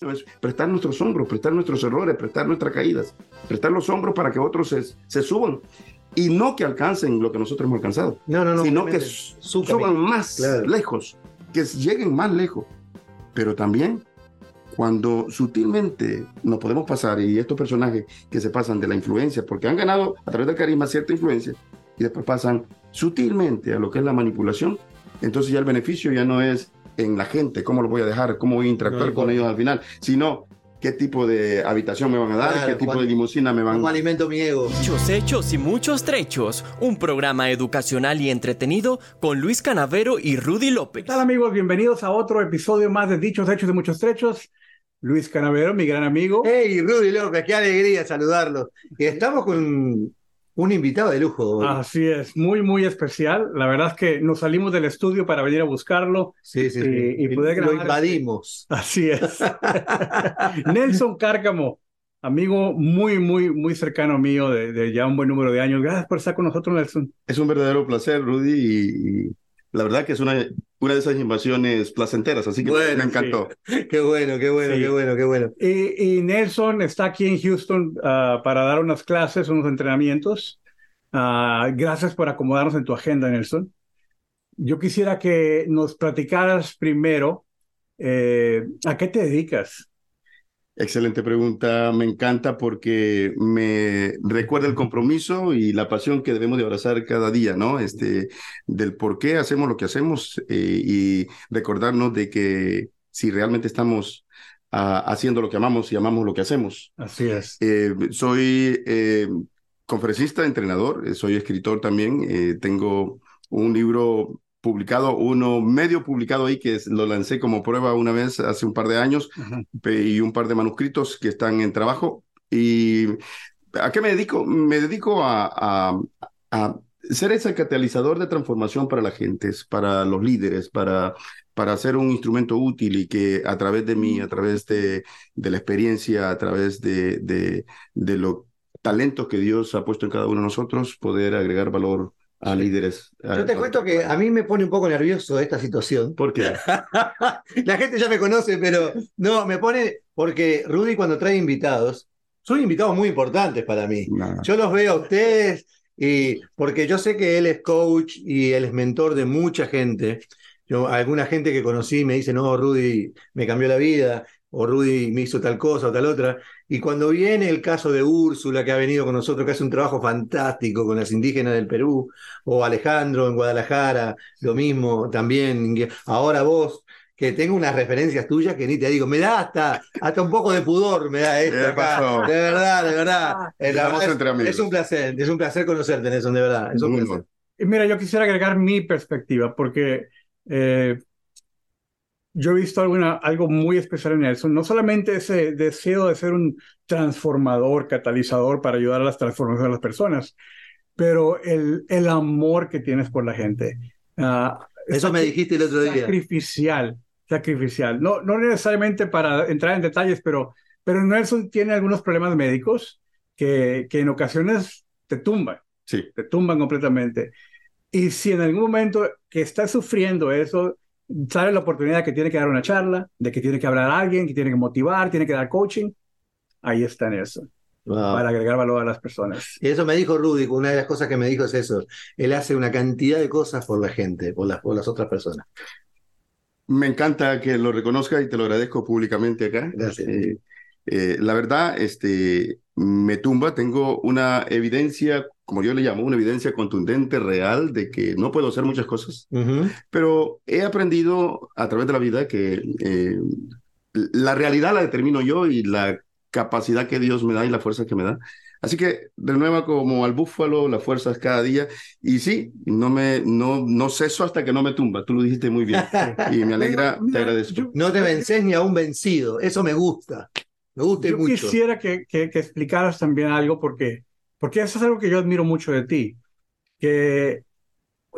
es prestar nuestros hombros, prestar nuestros errores, prestar nuestras caídas, prestar los hombros para que otros se, se suban y no que alcancen lo que nosotros hemos alcanzado, No, no, no. sino que suban más Claro. lejos, que lleguen más lejos. Pero también cuando sutilmente nos podemos pasar, y estos personajes que se pasan de la influencia, porque han ganado a través del carisma cierta influencia, y después pasan sutilmente a lo que es la manipulación, entonces ya el beneficio ya no es en la gente, cómo lo voy a dejar, cómo voy a interactuar No con ellos al final, sino qué tipo de habitación me van a dar, Claro, qué tipo cuán- de limusina me van ¿Cómo alimento mi ego? Muchos hechos y muchos trechos. Un programa educacional y entretenido con Luis Canavero y Rudy ¿Qué López. tal amigos? Bienvenidos a otro episodio más de Dichos Hechos de Muchos Trechos. Luis Canavero, mi gran amigo. ¡Hey, Rudy López! ¡Qué alegría saludarlo! Y estamos con un invitado de lujo. hoy. Así es, muy, muy especial. La verdad es que nos salimos del estudio para venir a buscarlo. sí, sí, sí. y- y poder Lo grabar- invadimos. Así es. Nelson Cárcamo, amigo muy, muy, muy cercano mío de, de ya un buen número de años. Gracias por estar con nosotros, Nelson. Es un verdadero placer, Rudy, y, y la verdad que es una, una de esas invasiones placenteras, así que Bueno, me encantó. Qué bueno, qué bueno, Sí. qué bueno, qué bueno. Y, y Nelson está aquí en Houston ah, para dar unas clases, unos entrenamientos. Ah, gracias por acomodarnos en tu agenda, Nelson. Yo quisiera que nos platicaras primero eh, a qué te dedicas. Excelente pregunta, me encanta porque me recuerda el compromiso y la pasión que debemos de abrazar cada día, ¿no? Este, del por qué hacemos lo que hacemos eh, y recordarnos de que si realmente estamos ah, haciendo lo que amamos y amamos lo que hacemos. Así es. Eh, soy eh, conferencista, entrenador, eh, soy escritor también, tengo un libro publicado, uno medio publicado ahí que lo lancé como prueba una vez hace un par de años Ajá. y un par de manuscritos que están en trabajo. ¿Y a qué me dedico? Me dedico a, a- a ser ese catalizador de transformación para la gente, para los líderes, para, para ser un instrumento útil y que a través de mí, a través de, de la experiencia, a través de, de, de los talentos que Dios ha puesto en cada uno de nosotros, poder agregar valor a líderes. Yo te cuento que a mí me pone un poco nervioso esta situación. ¿Por qué? La gente ya me conoce, pero no, me pone porque Rudy cuando trae invitados, son invitados muy importantes para mí. Nada. Yo los veo a ustedes y porque yo sé que él es coach y él es mentor de mucha gente. Yo, alguna gente que conocí me dice, no, Rudy me cambió la vida, o Rudy me hizo tal cosa o tal otra. Y cuando viene el caso de Úrsula, que ha venido con nosotros, que hace un trabajo fantástico con las indígenas del Perú, o Alejandro en Guadalajara, lo mismo también. Ahora vos, que tengo unas referencias tuyas que ni te digo, me da hasta, hasta un poco de pudor, me da esto ¿Qué acá. pasó? De verdad, de verdad. Amigos. es, es un placer, es un placer conocerte, Nelson, de verdad. Es un Muy placer. mira, yo quisiera agregar mi perspectiva porque eh, yo he visto alguna, algo muy especial en Nelson. No solamente ese deseo de ser un transformador, catalizador para ayudar a las transformaciones de las personas, pero el, el amor que tienes por la gente. Ah, Eso me dijiste el otro día. sacrificial, sacrificial. No, no necesariamente para entrar en detalles, pero, pero Nelson tiene algunos problemas médicos que, que en ocasiones te tumban Sí. te tumban completamente. Y si en algún momento que estás sufriendo eso, sale la oportunidad que tiene que dar una charla, de que tiene que hablar a alguien, que tiene que motivar, tiene que dar coaching, ahí está Nelson, Wow. para agregar valor a las personas. Y eso me dijo Rudy, una de las cosas que me dijo es eso. Él hace una cantidad de cosas por la gente, por las, por las otras personas. Me encanta que lo reconozca y te lo agradezco públicamente acá. Gracias. Eh, eh, la verdad, este, me tumba. Tengo una evidencia, como yo le llamo, una evidencia contundente, real, de que no puedo hacer muchas cosas, Ujú. pero he aprendido a través de la vida que eh, la realidad la determino yo y la capacidad que Dios me da y la fuerza que me da. Así que renueva como al búfalo las fuerzas cada día. Y sí, no me no, no ceso hasta que no me tumba. Tú lo dijiste muy bien. Y me alegra, te agradezco. yo- No te vences ni a un vencido. Eso me gusta. Me gusta y Yo mucho. quisiera que, que, que explicaras también algo porque, porque eso es algo que yo admiro mucho de ti, que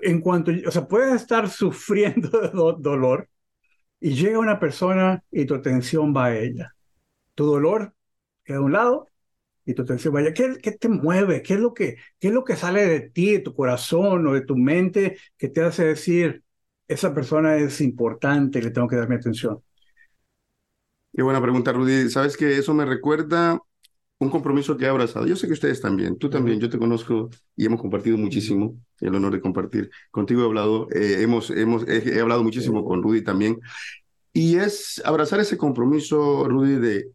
en cuanto, o sea, puedes estar sufriendo de do- dolor y llega una persona y tu atención va a ella. Tu dolor queda a un lado y tu atención va a ella. ¿Qué, qué te mueve? ¿Qué es, lo que, ¿Qué es lo que sale de ti, de tu corazón o de tu mente que te hace decir, esa persona es importante y le tengo que dar mi atención? Qué buena pregunta, Rudy. Sabes que eso me recuerda un compromiso que he abrazado. Yo sé que ustedes también, tú también, yo te conozco y hemos compartido muchísimo, el honor de compartir. Contigo he hablado, eh, hemos, hemos, he, hablado muchísimo con Rudy también. Y es abrazar ese compromiso, Rudy, de,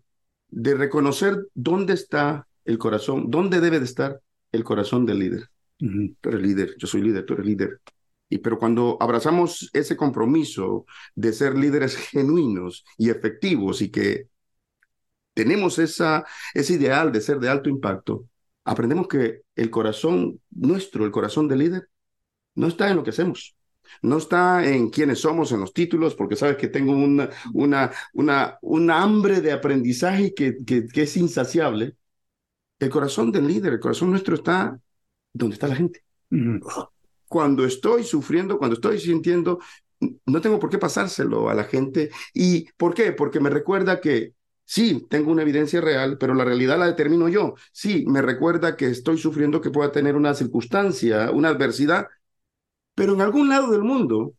de reconocer dónde está el corazón, dónde debe de estar el corazón del líder. Tú eres líder, yo soy líder, tú eres líder. Y pero cuando abrazamos ese compromiso de ser líderes genuinos y efectivos y que tenemos esa, ese ideal de ser de alto impacto, aprendemos que el corazón nuestro, el corazón del líder, no está en lo que hacemos, no está en quiénes somos, en los títulos, porque sabes que tengo una, una, una, una hambre de aprendizaje que, que, es insaciable. El corazón del líder, el corazón nuestro está donde está la gente. Cuando estoy sufriendo, cuando estoy sintiendo, no tengo por qué pasárselo a la gente. ¿Y por qué? Porque me recuerda que Sí, tengo una evidencia real, pero la realidad la determino yo. Sí, me recuerda que estoy sufriendo que pueda tener una circunstancia, una adversidad, pero en algún lado del mundo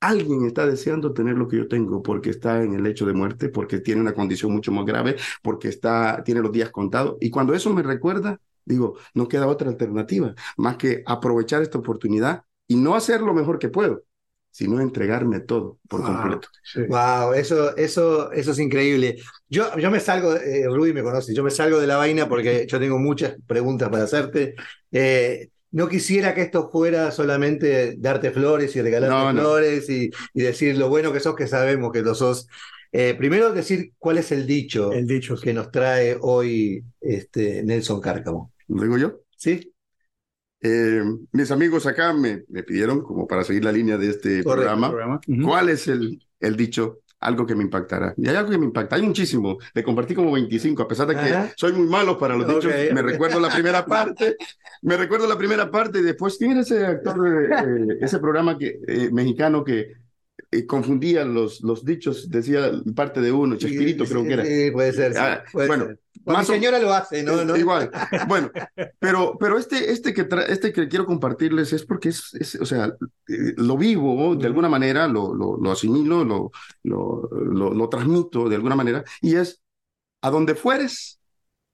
alguien está deseando tener lo que yo tengo porque está en el lecho de muerte, porque tiene una condición mucho más grave, porque está, tiene los días contados. Y cuando eso me recuerda, digo, no queda otra alternativa más que aprovechar esta oportunidad y no hacer lo mejor que puedo, sino entregarme todo por completo. Wow, eso, eso, eso es increíble. Yo, yo me salgo, eh, Rudy me conoce, yo me salgo de la vaina porque yo tengo muchas preguntas para hacerte. Eh, no quisiera que esto fuera solamente darte flores y regalarte flores y, y, decir lo bueno que sos, que sabemos que lo sos. Eh, primero decir cuál es el dicho, el dicho que nos trae hoy este, Nelson Cárcamo. ¿Lo digo yo? Sí. Eh, mis amigos acá me, me, pidieron, como para seguir la línea de este programa, cuál es el, el dicho, algo que me impactará. Y hay algo que me impacta, hay muchísimo. Le compartí como 25, a pesar de que soy muy malo para los dichos. Me recuerdo la primera parte, me recuerdo la primera parte y después, ¿quién era ese actor, de, ese programa que, eh, mexicano que eh, confundía los, los dichos, decía parte de uno, Chespirito creo que era. Sí, puede ser. Ah, bueno, mi señora lo hace, ¿no? ¿no? Igual. Bueno, pero, pero este, este, que este que quiero compartirles es porque es, es o sea, eh, lo vivo de alguna manera, lo, lo, lo asimilo, lo, lo, lo, transmito de alguna manera, y es, a donde fueres,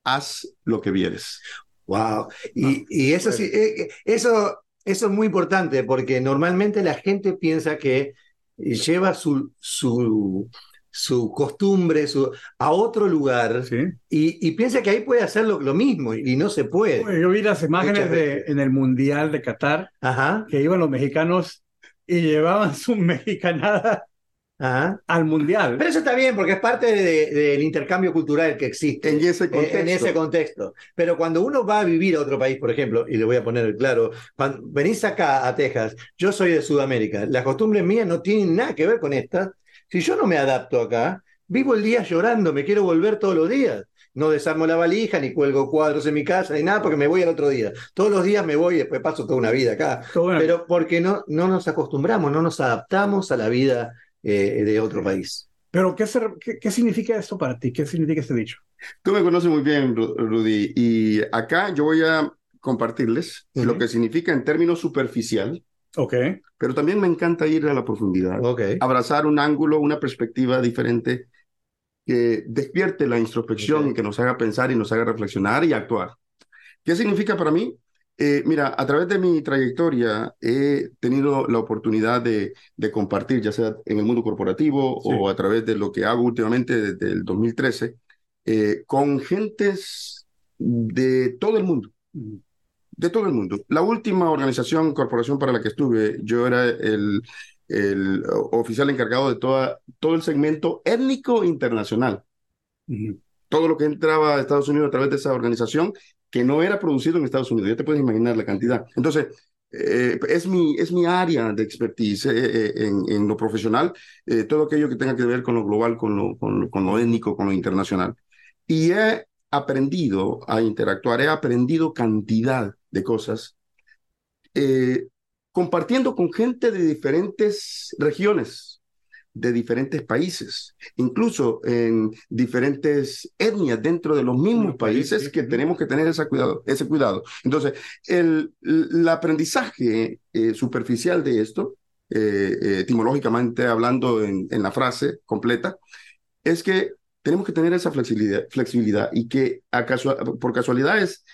haz lo que vieres. Wow. Y, y eso sí, eh, eso, eso es muy importante porque normalmente la gente piensa que lleva su, su, su costumbre su, a otro lugar y, y, piensa que ahí puede hacer lo, mismo y, no se puede. yo vi las imágenes de, en el Mundial de Qatar que iban los mexicanos y llevaban su mexicanada al mundial. Pero eso está bien porque es parte del intercambio cultural que existe en ese, contexto. en ese contexto. Pero cuando uno va a vivir a otro país, por ejemplo, y le voy a poner claro, cuando venís acá a Texas, yo soy de Sudamérica, las costumbres mías no tienen nada que ver con estas. Si yo no me adapto acá, vivo el día llorando, me quiero volver todos los días. No desarmo la valija, ni cuelgo cuadros en mi casa, ni nada, porque me voy al otro día. Todos los días me voy y después paso toda una vida acá. Pero porque no, no nos acostumbramos, no nos adaptamos a la vida eh, de otro país. Pero, ¿qué, ¿qué, significa esto para ti? ¿Qué significa este dicho? Tú me conoces muy bien, Rudy, y acá yo voy a compartirles lo que significa en términos superficial. Ok. Pero también me encanta ir a la profundidad. Ok. Abrazar un ángulo, una perspectiva diferente que despierte la introspección y que nos haga pensar y nos haga reflexionar y actuar. ¿Qué significa para mí? Eh, mira, a través de mi trayectoria he tenido la oportunidad de, de compartir, ya sea en el mundo corporativo o a través de lo que hago últimamente desde el 2013, eh, con gentes de todo el mundo. De todo el mundo. La última organización, corporación para la que estuve, yo era el, el oficial encargado de toda, todo el segmento étnico internacional. Todo lo que entraba a Estados Unidos a través de esa organización que no era producido en Estados Unidos. Ya te puedes imaginar la cantidad. Entonces, eh, es, mi, es mi área de expertise eh, eh, en, en, lo profesional, todo aquello que tenga que ver con lo global, con lo, con, con lo étnico, con lo internacional. Y he aprendido a interactuar, he aprendido cantidad de cosas, compartiendo con gente de diferentes regiones, de diferentes países, incluso en diferentes etnias dentro de los mismos países que tenemos que tener ese cuidado. Ese cuidado. Entonces, el, el aprendizaje eh, superficial de esto, eh, eh, etimológicamente hablando en, en, la frase completa, es que tenemos que tener esa flexibilidad, flexibilidad y que a por casualidad es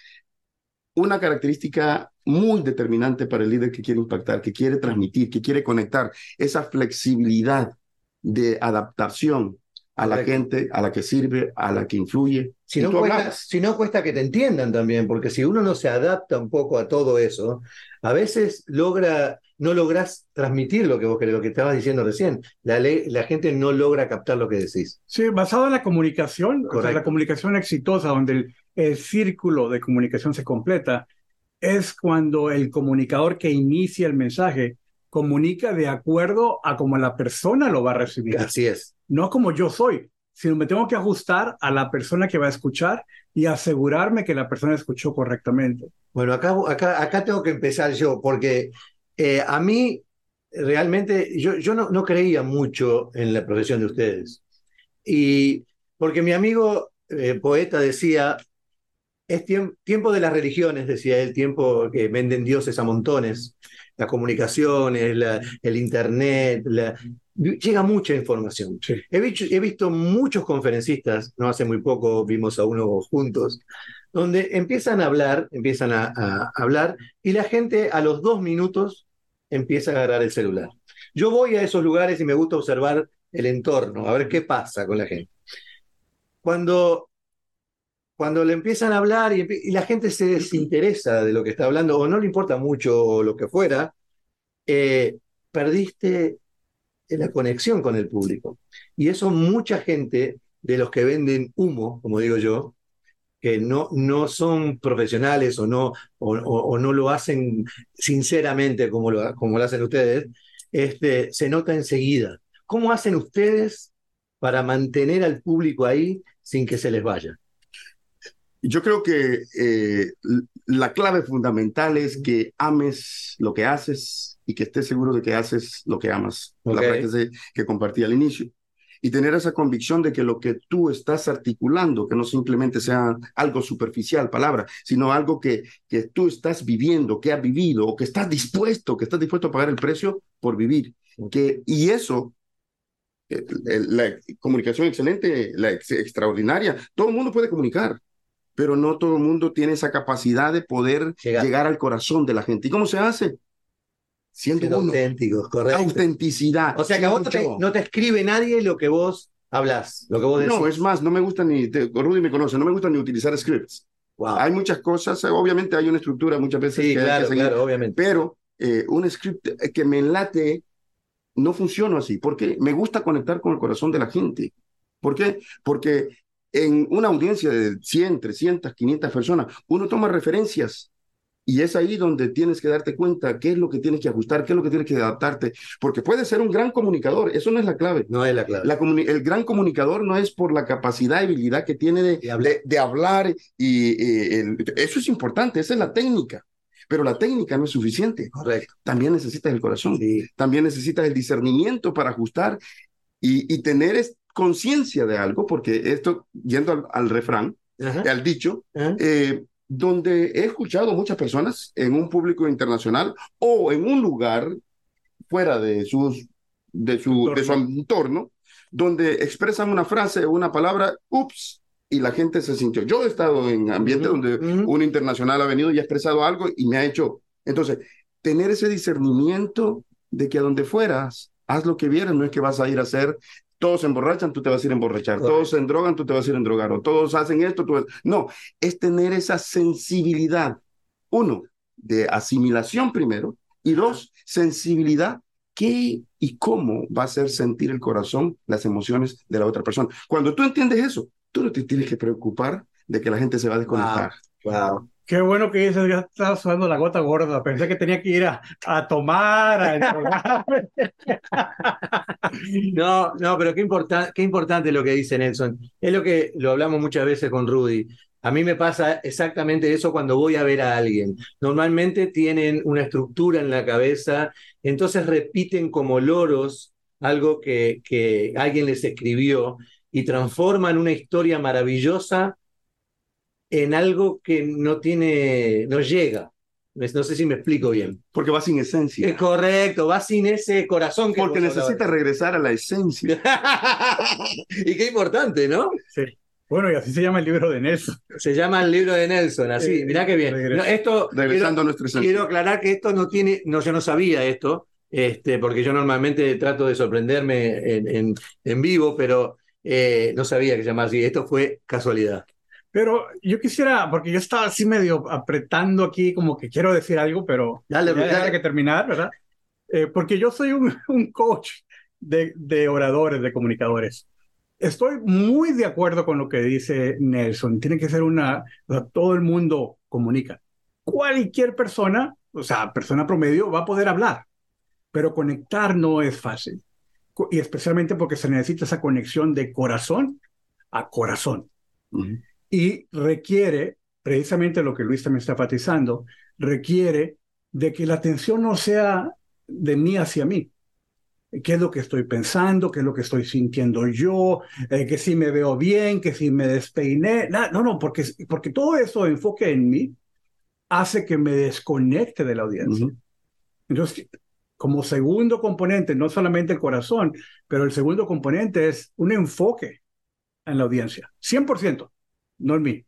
una característica muy determinante para el líder que quiere impactar, que quiere transmitir, que quiere conectar, esa flexibilidad de adaptación a la gente, a la que sirve, a la que influye. Si no, cuesta, si no, cuesta, que te entiendan también, porque si uno no se adapta un poco a todo eso, a veces logra, no logras transmitir lo que vos querés, lo que estabas diciendo recién. La, la gente no logra captar lo que decís. Sí, basado en la comunicación, o sea, la comunicación exitosa, donde el, el círculo de comunicación se completa, es cuando el comunicador que inicia el mensaje comunica de acuerdo a cómo la persona lo va a recibir. Así es. No como yo soy, sino me tengo que ajustar a la persona que va a escuchar y asegurarme que la persona escuchó correctamente. Bueno, acá, acá, acá tengo que empezar yo, porque eh, a mí realmente yo, yo no, no, creía mucho en la profesión de ustedes. Y porque mi amigo eh, poeta decía, es tiempo de las religiones, decía él, tiempo que venden dioses a montones las comunicaciones, el Internet, llega mucha información. He, he, visto muchos conferencistas, no hace muy poco vimos a uno juntos, donde empiezan a hablar, empiezan a, a, hablar y la gente a los dos minutos empieza a agarrar el celular. Yo voy a esos lugares y me gusta observar el entorno, a ver qué pasa con la gente. Cuando cuando le empiezan a hablar y, la gente se desinteresa de lo que está hablando o no le importa mucho lo que fuera, eh, perdiste la conexión con el público. Y eso mucha gente de los que venden humo, como digo yo, que no, no son profesionales o no, o, no lo hacen sinceramente como lo, como lo hacen ustedes, este, se nota enseguida. ¿Cómo hacen ustedes para mantener al público ahí sin que se les vaya? Yo creo que eh, la clave fundamental es que ames lo que haces y que estés seguro de que haces lo que amas. La frase que compartí al inicio. Y tener esa convicción de que lo que tú estás articulando, que no simplemente sea algo superficial, palabra, sino algo que, que tú estás viviendo, que has vivido, o que estás dispuesto, que estás dispuesto a pagar el precio por vivir. Que, y eso eh, la comunicación excelente, la extraordinaria, todo el mundo puede comunicar pero no todo el mundo tiene esa capacidad de poder llegar, al corazón de la gente. ¿Y cómo se hace? Siendo, auténticos, correcto. Autenticidad. O sea que a vos no te, escribe nadie lo que vos hablas, lo que vos decís. No, es más, no me gusta ni, Rudy me conoce, no me gusta ni utilizar scripts. Hay muchas cosas, obviamente hay una estructura muchas veces sí, claro, claro, obviamente. pero eh, un script que me enlate no funciona así, porque me gusta conectar con el corazón de la gente. ¿Por qué? Porque en una audiencia de 100, 300, 500 personas, uno toma referencias y es ahí donde tienes que darte cuenta qué es lo que tienes que ajustar, qué es lo que tienes que adaptarte, porque puedes ser un gran comunicador, eso no es la clave. No es la clave. el gran comunicador no es por la capacidad y habilidad que tiene de, de, hablar, y eso es importante, esa es la técnica. Pero la técnica no es suficiente. Correcto. También necesitas el corazón. También necesitas el discernimiento para ajustar y, y tener conciencia de algo, porque esto, yendo al, refrán, al dicho, eh, donde he escuchado muchas personas en un público internacional o en un lugar fuera de, sus, de, su, de su entorno, donde expresan una frase o una palabra, ups, y la gente se sintió. Yo he estado en ambientes donde un internacional ha venido y ha expresado algo y me ha hecho. Entonces, tener ese discernimiento de que a donde fueras, haz lo que vieras, no es que vas a ir a hacer todos se emborrachan, tú te vas a ir a emborrachar, todos se drogan, tú te vas a ir a drogar, o todos hacen esto, tú... No, es tener esa sensibilidad, uno, de asimilación primero, y dos, sensibilidad, qué y cómo va a hacer sentir el corazón, las emociones de la otra persona. Cuando tú entiendes eso, tú no te tienes que preocupar de que la gente se va a desconectar. Wow. Qué bueno que dices, ya estaba sudando la gota gorda. Pensé que tenía que ir a, tomar, a No, no, pero qué, qué importante lo que dice Nelson. Es lo que lo hablamos muchas veces con Rudy. A mí me pasa exactamente eso cuando voy a ver a alguien. Normalmente tienen una estructura en la cabeza, entonces repiten como loros algo que, que alguien les escribió y transforman una historia maravillosa en algo que no tiene, no llega. No sé si me explico bien. Porque va sin esencia. Es correcto, va sin ese corazón que Porque necesita regresar a la esencia. y qué importante, ¿no? Sí. Bueno, y así se llama el libro de Nelson. Se llama el libro de Nelson, así, Eh, mirá qué bien. No, esto, Regresando a nuestra quiero, esencia. quiero aclarar que esto no tiene, no, yo no sabía esto, este, porque yo normalmente trato de sorprenderme en, en, en vivo, pero eh, no sabía que se llamaba así. Esto fue casualidad. Pero yo quisiera, porque yo estaba así medio apretando aquí, como que quiero decir algo, pero Dale, ya dale. que terminar, ¿verdad? Eh, porque yo soy un, un coach de, de oradores, de comunicadores. Estoy muy de acuerdo con lo que dice Nelson. Tiene que ser una, o sea, todo el mundo comunica. Cualquier persona, o sea, persona promedio, va a poder hablar, pero conectar no es fácil. Y especialmente porque se necesita esa conexión de corazón a corazón Ujú. Y requiere, precisamente lo que Luis también está enfatizando, requiere de que la atención no sea de mí hacia mí. ¿Qué es lo que estoy pensando? ¿Qué es lo que estoy sintiendo yo? Eh, que si me veo bien, que si me despeiné. No, no, porque, porque todo eso enfoque en mí hace que me desconecte de la audiencia. Entonces, como segundo componente, no solamente el corazón, pero el segundo componente es un enfoque en la audiencia, 100%, no en mí.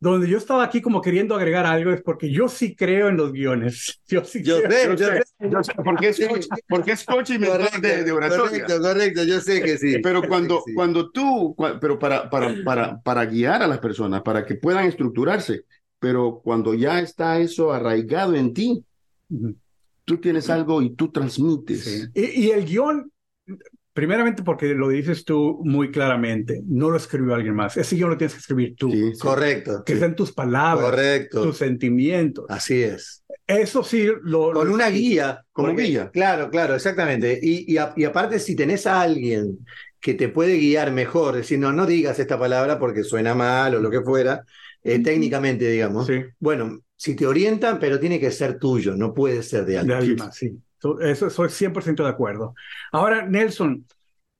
Donde yo estaba aquí como queriendo agregar algo es porque yo sí creo en los guiones. Yo sí Yo creo- sé, yo sé. Yo sé, Porque es coach, porque es coach y mentor de, de oratoria. correcto, correcto, yo sé que sí. Pero cuando, sí. cuando tú, pero para, para, para, para guiar a las personas, para que puedan estructurarse, pero cuando ya está eso arraigado en ti, Ujú. tú tienes algo y tú transmites. Sí. Y, y el guion, primeramente porque lo dices tú muy claramente, no lo escribió alguien más. Ese guion lo tienes que escribir tú. Sí, sí. Correcto, Que sean tus palabras, correcto. tus sentimientos. Así es. Eso sí lo... Con lo- una guía. Como guía. Claro, claro, exactamente. Y, y, a- y aparte, si tenés a alguien que te puede guiar mejor, decir, no, no digas esta palabra porque suena mal o lo que fuera, eh, técnicamente, digamos. Sí. Bueno, si te orientan, pero tiene que ser tuyo, no puede ser de De alguien. alguien más, sí. So- Eso soy 100% de acuerdo. Ahora, Nelson,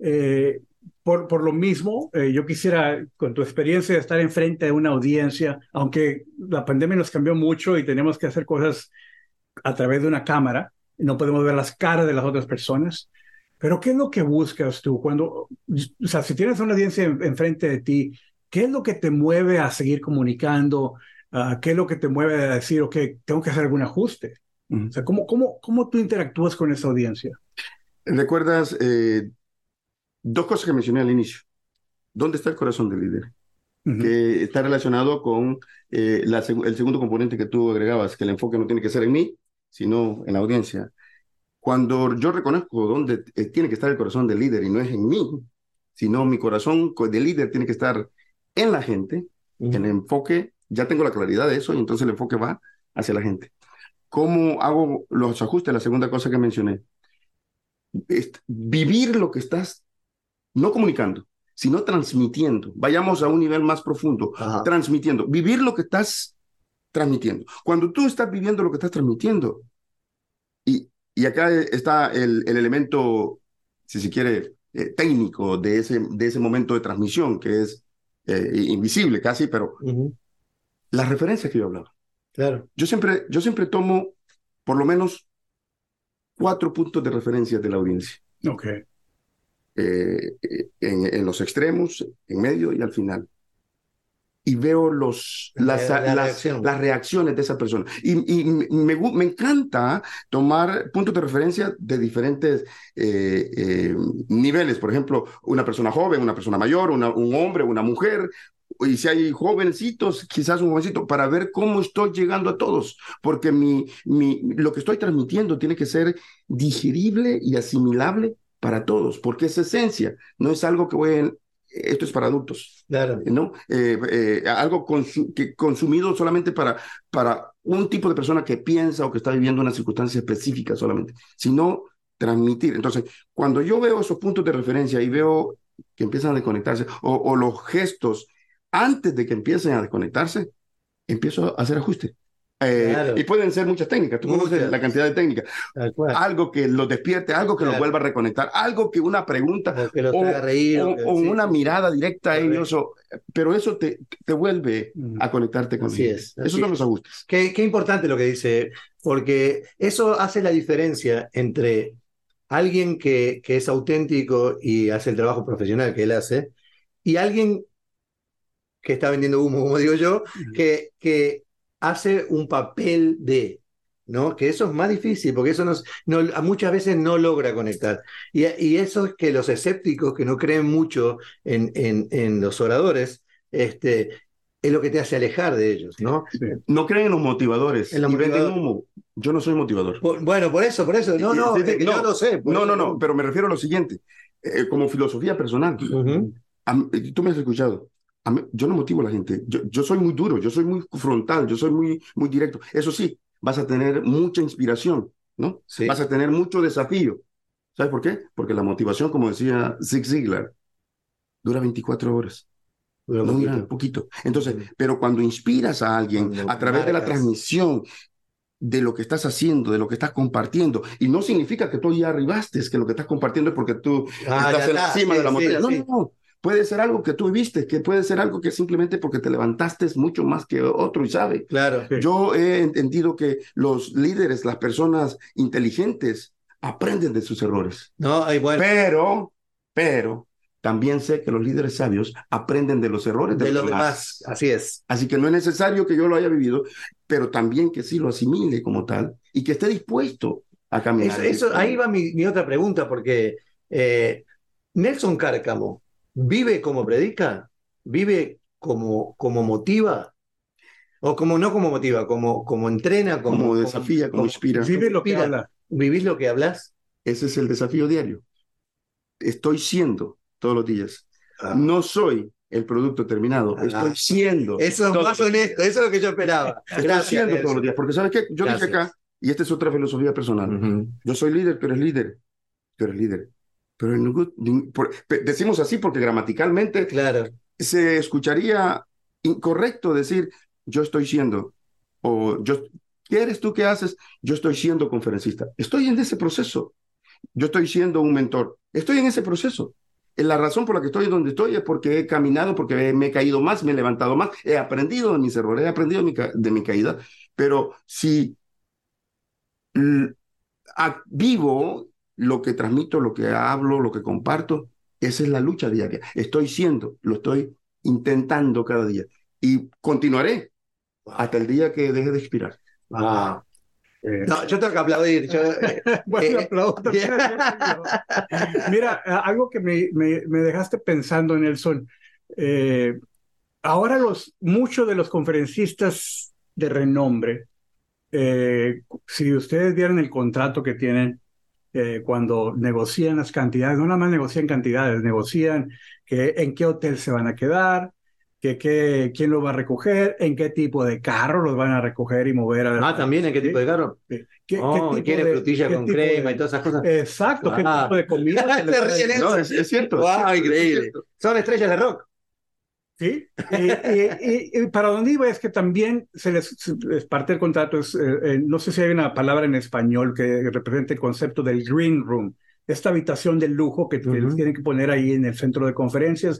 eh, por, por lo mismo, eh, yo quisiera, con tu experiencia de estar enfrente de una audiencia, aunque la pandemia nos cambió mucho y tenemos que hacer cosas a través de una cámara, no podemos ver las caras de las otras personas, pero ¿qué es lo que buscas tú cuando, o sea, si tienes una audiencia en- enfrente de ti, ¿qué es lo que te mueve a seguir comunicando? Ah, ¿Qué es lo que te mueve a decir, ok, tengo que hacer algún ajuste? O sea, ¿cómo, cómo, cómo tú interactúas con esa audiencia? ¿Recuerdas eh, dos cosas que mencioné al inicio? ¿Dónde está el corazón del líder? Ujú. Que está relacionado con eh, la el segundo componente que tú agregabas, que el enfoque no tiene que ser en mí, sino en la audiencia. Cuando yo reconozco dónde eh, tiene que estar el corazón del líder y no es en mí, sino mi corazón co- del líder tiene que estar en la gente, el enfoque, ya tengo la claridad de eso y entonces el enfoque va hacia la gente. ¿Cómo hago los ajustes? La segunda cosa que mencioné. Es vivir lo que estás no comunicando, sino transmitiendo. Vayamos a un nivel más profundo, Ajá. transmitiendo. Vivir lo que estás transmitiendo. Cuando tú estás viviendo lo que estás transmitiendo, y, y acá está el, el elemento, si se quiere, eh, técnico de ese, de ese momento de transmisión, que es eh, invisible casi, pero las referencias que yo hablaba. Claro. Yo siempre, yo siempre tomo por lo menos cuatro puntos de referencia de la audiencia. Ok. eh, en, en los extremos, en medio y al final. Y veo los, La- las, la las- reacción. las reacciones de esa persona. Y, y me, me encanta tomar puntos de referencia de diferentes eh, eh, niveles. Por ejemplo, una persona joven, una persona mayor, una- un hombre, una mujer. Y si hay jovencitos, quizás un jovencito, para ver cómo estoy llegando a todos. Porque mi, mi, lo que estoy transmitiendo tiene que ser digerible y asimilable para todos, porque es esencia, no es algo que voy a, esto es para adultos, Claro. ¿no? Eh, eh, algo consu- que consumido solamente para, para un tipo de persona que piensa o que está viviendo una circunstancia específica solamente, sino transmitir. Entonces, cuando yo veo esos puntos de referencia y veo que empiezan a desconectarse o, o los gestos antes de que empiecen a desconectarse, empiezo a hacer ajustes. Eh, Claro. Y pueden ser muchas técnicas, tú conoces la cantidad de técnicas. Algo que los despierte, algo que los Claro. vuelva a reconectar, algo que una pregunta O que los o, haga reír. o- o que- o sí. una mirada directa a ellos, pero eso te, te vuelve Mm. a conectarte con Así ellos. es, así Esos son los ajustes. Qué, qué importante lo que dice, porque eso hace la diferencia entre alguien que, que es auténtico y hace el trabajo profesional que él hace, y alguien que está vendiendo humo, como digo yo, que, que hace un papel de, ¿no? Que eso es más difícil, porque eso nos, no, muchas veces no logra conectar. Y, y eso es que los escépticos que no creen mucho en, en, en los oradores, este, es lo que te hace alejar de elellos, ¿no? No creen en los motivadores En los y venden humo. Yo no soy motivador. Por- bueno, por eso, por eso. No, no, Sí, que no. yo lo sé. No, eso. no, no, pero me refiero a lo siguiente. Eh, como filosofía personal, a tú me has escuchado. Mí- yo no motivo a la gente. Yo, yo soy muy duro, yo soy muy frontal, yo soy muy, muy directo. Eso sí, vas a tener mucha inspiración, ¿no? Sí. Vas a tener mucho desafío. ¿Sabes por qué? Porque la motivación, como decía Zig Ziglar, dura 24 horas. Dura No poquito. dura poquito. Entonces, pero cuando inspiras a alguien Cuando a través de la transmisión de lo que estás haciendo, de lo que estás compartiendo, y no significa que tú ya arribaste, que lo que estás compartiendo es porque tú Ah, estás en la cima Sí, de la sí, montaña. No, no, no. Puede ser algo que tú viviste, que puede ser algo que simplemente porque te levantaste mucho más que otro y sabe. Claro. Sí. Yo he entendido que los líderes, las personas inteligentes, aprenden de sus errores. No, bueno, Pero, pero, también sé que los líderes sabios aprenden de los errores de, de los los demás. demás. Así es. Así que no es necesario que yo lo haya vivido, pero también que sí lo asimile como tal y que esté dispuesto a caminar. Eso, eso- ahí va mi, mi otra pregunta, porque eh, Nelson Cárcamo, ¿vive como predica? ¿Vive como, como motiva? O como no como motiva, como, como entrena, como, Como desafía, como inspira. Vive lo que inspira. habla. ¿Vivís lo que hablas? Ese es el desafío diario. Estoy siendo todos los días. Ah. No soy el producto terminado, Ah. estoy siendo. Eso es más honesto, eso es lo que yo esperaba. Estoy Gracias. siendo todos los días. Porque ¿sabes qué? Yo dije Gracias. acá, y esta es otra filosofía personal. Yo soy líder, tú eres líder. Tú eres líder. Pero en ningún- por- decimos así porque gramaticalmente Claro. se escucharía incorrecto decir yo estoy siendo o yo ¿qué eres tú que haces? Yo estoy siendo conferencista. Estoy en ese proceso. Yo estoy siendo un mentor. Estoy en ese proceso. Eh, La razón por la que estoy donde estoy es porque he caminado, porque me he caído más, me he levantado más, he aprendido de mis errores, he aprendido de mi, de mi caída. Pero si vivo lo que transmito, lo que hablo, lo que comparto, esa es la lucha diaria. Estoy siendo, lo estoy intentando cada día. Y continuaré hasta el día que deje de expirar. Ah. Eh, No, yo tengo que aplaudir. yo, eh, bueno, Eh, aplaudo también. Mira, algo que me, me- me dejaste pensando, Nelson. Eh, ahora los, muchos de los conferencistas de renombre, eh, si ustedes vieran el contrato que tienen eh, cuando negocian las cantidades, no nada más negocian cantidades, negocian que, en qué hotel se van a quedar, que, qué- quién lo va a recoger, en qué tipo de carro los van a recoger y mover a... ah, también, ¿en qué tipo de carro? ¿Qué, qué Oh, tipo quiere frutilla qué con crema de- y todas esas cosas. Exacto, qué Ah. tipo de comida No, es, es cierto. Wow, es increíble. cierto. Son estrellas de rock. Sí, y, y- y- y para dónde iba es que también se les, se les parte del contrato, es, eh, eh, no sé si hay una palabra en español que represente el concepto del green room, esta habitación de lujo que, Ujú. les tienen que poner ahí en el centro de conferencias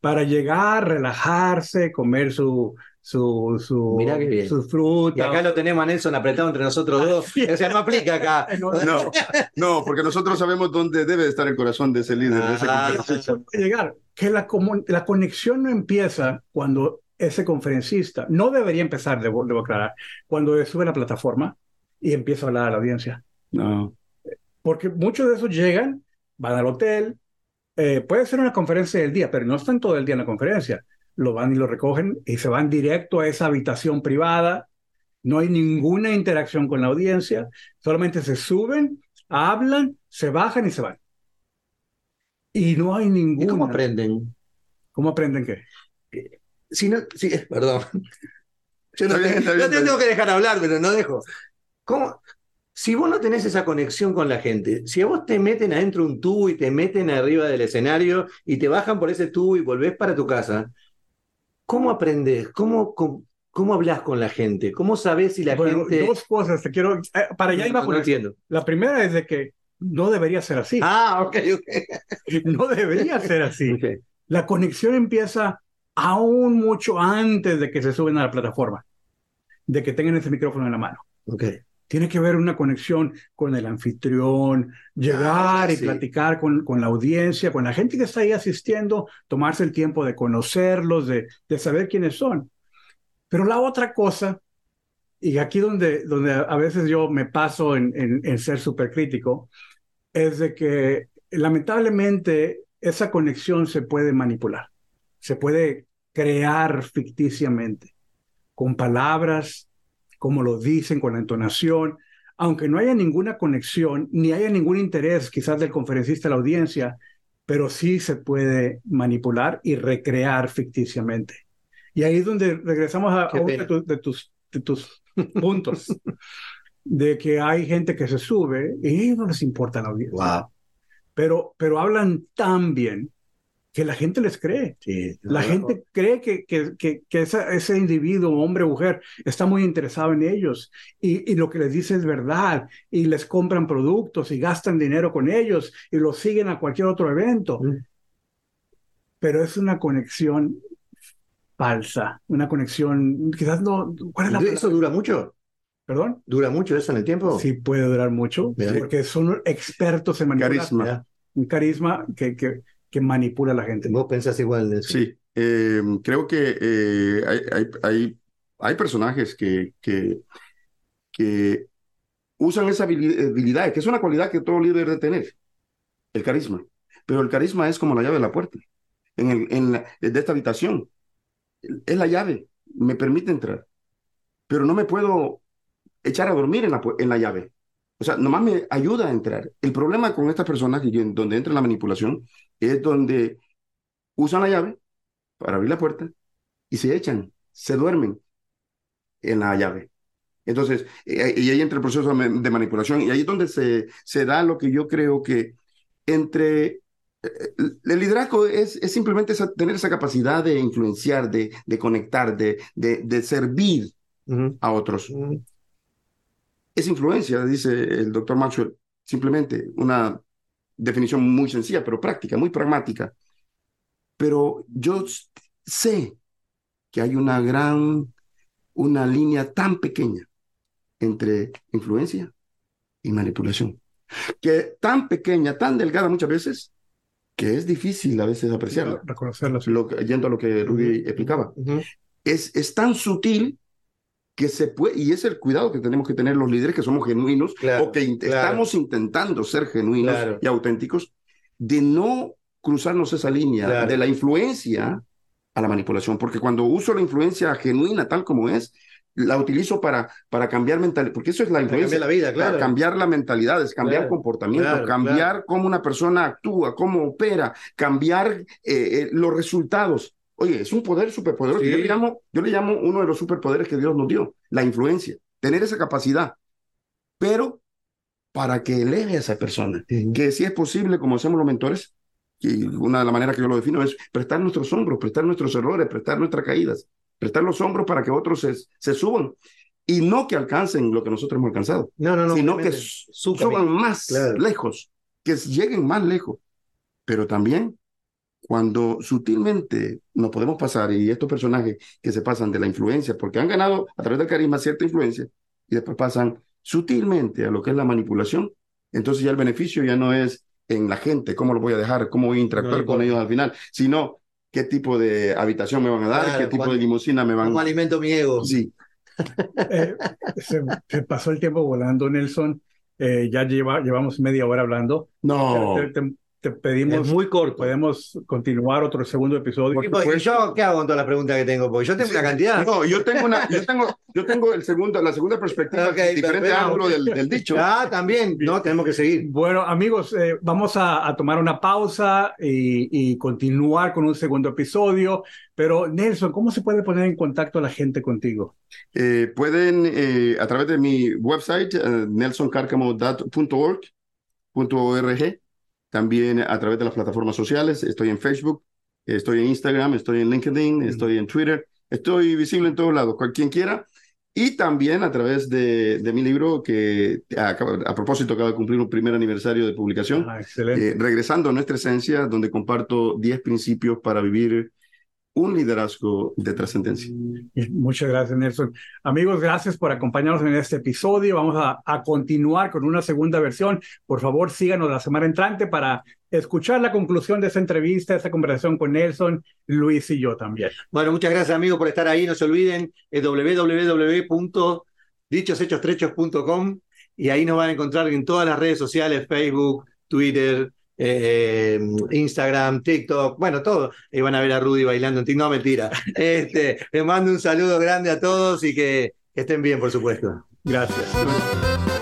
para llegar, relajarse, comer su, su, su, Mirá qué bien. su Y fruta. acá lo tenemos a Nelson apretado entre nosotros dos. O sea, no aplica acá. No, No, porque nosotros sabemos dónde debe estar el corazón de ese líder. de ese Ah, llegar, que la, la conexión no empieza cuando ese conferencista, no debería empezar, debo, debo aclarar, cuando sube a la plataforma y empieza a hablar a la audiencia. No. Porque muchos de esos llegan, van al hotel, eh, puede ser una conferencia del día, pero no están todo el día en la conferencia. Lo van y lo recogen y se van directo a esa habitación privada. No hay ninguna interacción con la audiencia, solamente se suben, hablan, se bajan y se van. Y no hay ¿Y ninguna. cómo aprenden? ¿Cómo aprenden qué? Si no, si, perdón. Yo no, bien, te, tengo que dejar hablar, pero no dejo. ¿Cómo? Si vos no tenés esa conexión con la gente, si a vos te meten adentro un tubo y te meten arriba del escenario y te bajan por ese tubo y volvés para tu casa, ¿cómo aprendés? ¿Cómo, cómo, ¿Cómo hablas con la gente? ¿Cómo sabes si la Bueno, gente... dos cosas, te quiero... eh, para allá iba no, no entiendo. La primera es de que no debería ser así. Ah, ok, ok. No debería ser así. Ok. La conexión empieza aún mucho antes de que se suben a la plataforma, de que tengan ese micrófono en la mano. ok. Tiene que haber una conexión con el anfitrión, llegar y sí. platicar con, con la audiencia, con la gente que está ahí asistiendo, tomarse el tiempo de conocerlos, de, de saber quiénes son. Pero la otra cosa, y aquí donde, donde a veces yo me paso en, en, en ser súper crítico, es de que lamentablemente esa conexión se puede manipular, se puede crear ficticiamente, con palabras, como lo dicen, con la entonación, aunque no haya ninguna conexión, ni haya ningún interés quizás del conferencista a la audiencia, pero sí se puede manipular y recrear ficticiamente. Y ahí es donde regresamos a, a uno de, tu- de tus, de tus puntos, de que hay gente que se sube y no les importa la audiencia, Wow. pero, pero hablan tan bien que la gente les cree. Sí, La gente cree que, que, que, que esa- ese individuo, hombre o mujer, está muy interesado en ellos y, y lo que les dice es verdad y les compran productos y gastan dinero con ellos y los siguen a cualquier otro evento. Mm. Pero es una conexión falsa, una conexión, quizás no, ¿cuál es la ¿Eso dura mucho? ¿Perdón? ¿Dura mucho eso en el tiempo? Sí puede durar mucho Mira. porque son expertos en manipular. Carisma. Un carisma que, que, que manipula a la gente. Vos pensás igual de eso. Sí, eh, creo que eh, hay, hay, hay, hay personajes que, que, que usan esa habili- habilidad, que es una cualidad que todo líder debe tener, el carisma. Pero el carisma es como la llave de la puerta, en el, en la- de esta habitación. Es la llave, me permite entrar, pero no me puedo echar a dormir en la, en la llave. O sea, nomás me ayuda a entrar. El problema con estas personas donde entra la manipulación es donde usan la llave para abrir la puerta y se echan, se duermen en la llave. Entonces, eh, y ahí entra el proceso de ma- de manipulación y ahí es donde se, se da lo que yo creo que entre... eh, El liderazgo es, es simplemente esa- tener esa capacidad de influenciar, de, de conectar, de, de, de servir a otros. Es influencia, dice el doctor Maxwell, simplemente una definición muy sencilla, pero práctica, muy pragmática. Pero yo sé que hay una gran, una línea tan pequeña entre influencia y manipulación, que tan pequeña, tan delgada muchas veces, que es difícil a veces apreciarla. Reconocerlo. sí. Lo yendo a lo que Rudy explicaba es, es tan sutil que se puede, y es el cuidado que tenemos que tener los líderes que somos genuinos Claro, o que in- claro. estamos intentando ser genuinos Claro. y auténticos, de no cruzarnos esa línea de la influencia a la manipulación, porque cuando uso la influencia genuina tal como es, la utilizo para, para cambiar mentalidad, porque eso es la Para influencia. cambiar la vida, Para claro. cambiar la mentalidad, es cambiar Claro, comportamiento, claro, cambiar cómo una persona actúa, cómo opera, cambiar eh, eh, los resultados. Oye, es un poder superpoderoso. Sí. Yo, le llamo, yo le llamo uno de los superpoderes que Dios nos dio, la influencia, tener esa capacidad, pero para que eleve a esa persona, que si es posible, como hacemos los mentores, y una de las maneras que yo lo defino es prestar nuestros hombros, prestar nuestros errores, prestar nuestras caídas, prestar los hombros para que otros se, se suban y no que alcancen lo que nosotros hemos alcanzado No, no, no. sino que suban más Claro. lejos, que lleguen más lejos. Pero también cuando sutilmente nos podemos pasar, y estos personajes que se pasan de la influencia, porque han ganado a través del carisma cierta influencia, y después pasan sutilmente a lo que es la manipulación, entonces ya el beneficio ya no es en la gente, cómo lo voy a dejar, cómo voy a interactuar No con ellos al final, sino qué tipo de habitación me van a dar, Claro, qué tipo cuán- de limusina me van ¿Cómo a... alimento mi ego? Sí, Eh, se, se pasó el tiempo volando, Nelson. Eh, ya lleva, llevamos media hora hablando. no, Te, te- te pedimos, Es muy corto. podemos continuar otro segundo episodio. Y pues, yo, ¿qué hago con todas las preguntas que tengo? Porque yo tengo una cantidad. No, yo tengo una, yo tengo, yo tengo el segundo, la segunda perspectiva, Ok, diferente ángulo del, del dicho. Ah, también. No, tenemos que seguir. Bueno, amigos, eh, vamos a, a tomar una pausa y, y continuar con un segundo episodio. Pero, Nelson, ¿cómo se puede poner en contacto a la gente contigo? Eh, pueden, eh, a través de mi website, eh, nelsoncarcamo.org, .org, también a través de las plataformas sociales, estoy en Facebook, estoy en Instagram, estoy en LinkedIn, estoy en Twitter, Estoy visible en todos lados, quien quiera. Y también a través de, de mi libro, que a, a, propósito acaba de cumplir un primer aniversario de publicación, Ah, eh, regresando a nuestra esencia, donde comparto 10 principios para vivir un liderazgo de trascendencia. Muchas gracias, Nelson. Amigos, gracias por acompañarnos en este episodio. Vamos a, a continuar con una segunda versión. Por favor, síganos la semana entrante para escuchar la conclusión de esa entrevista, esa conversación con Nelson, Luis y yo también. Bueno, muchas gracias amigos por estar ahí. No se olviden www.dichoshechostrecchos.com y ahí nos van a encontrar en todas las redes sociales, Facebook, Twitter, eh, Instagram, TikTok, bueno, todo. Ahí van a ver a Rudy bailando en TikTok. No, mentira. Este, les mando un saludo grande a todos y que estén bien, por supuesto. Gracias.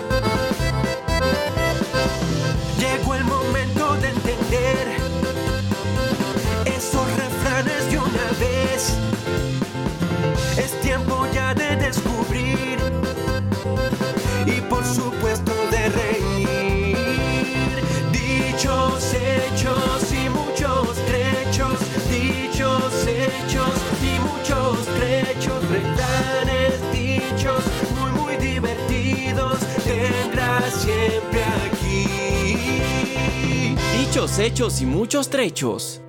Hechos y muchos trechos.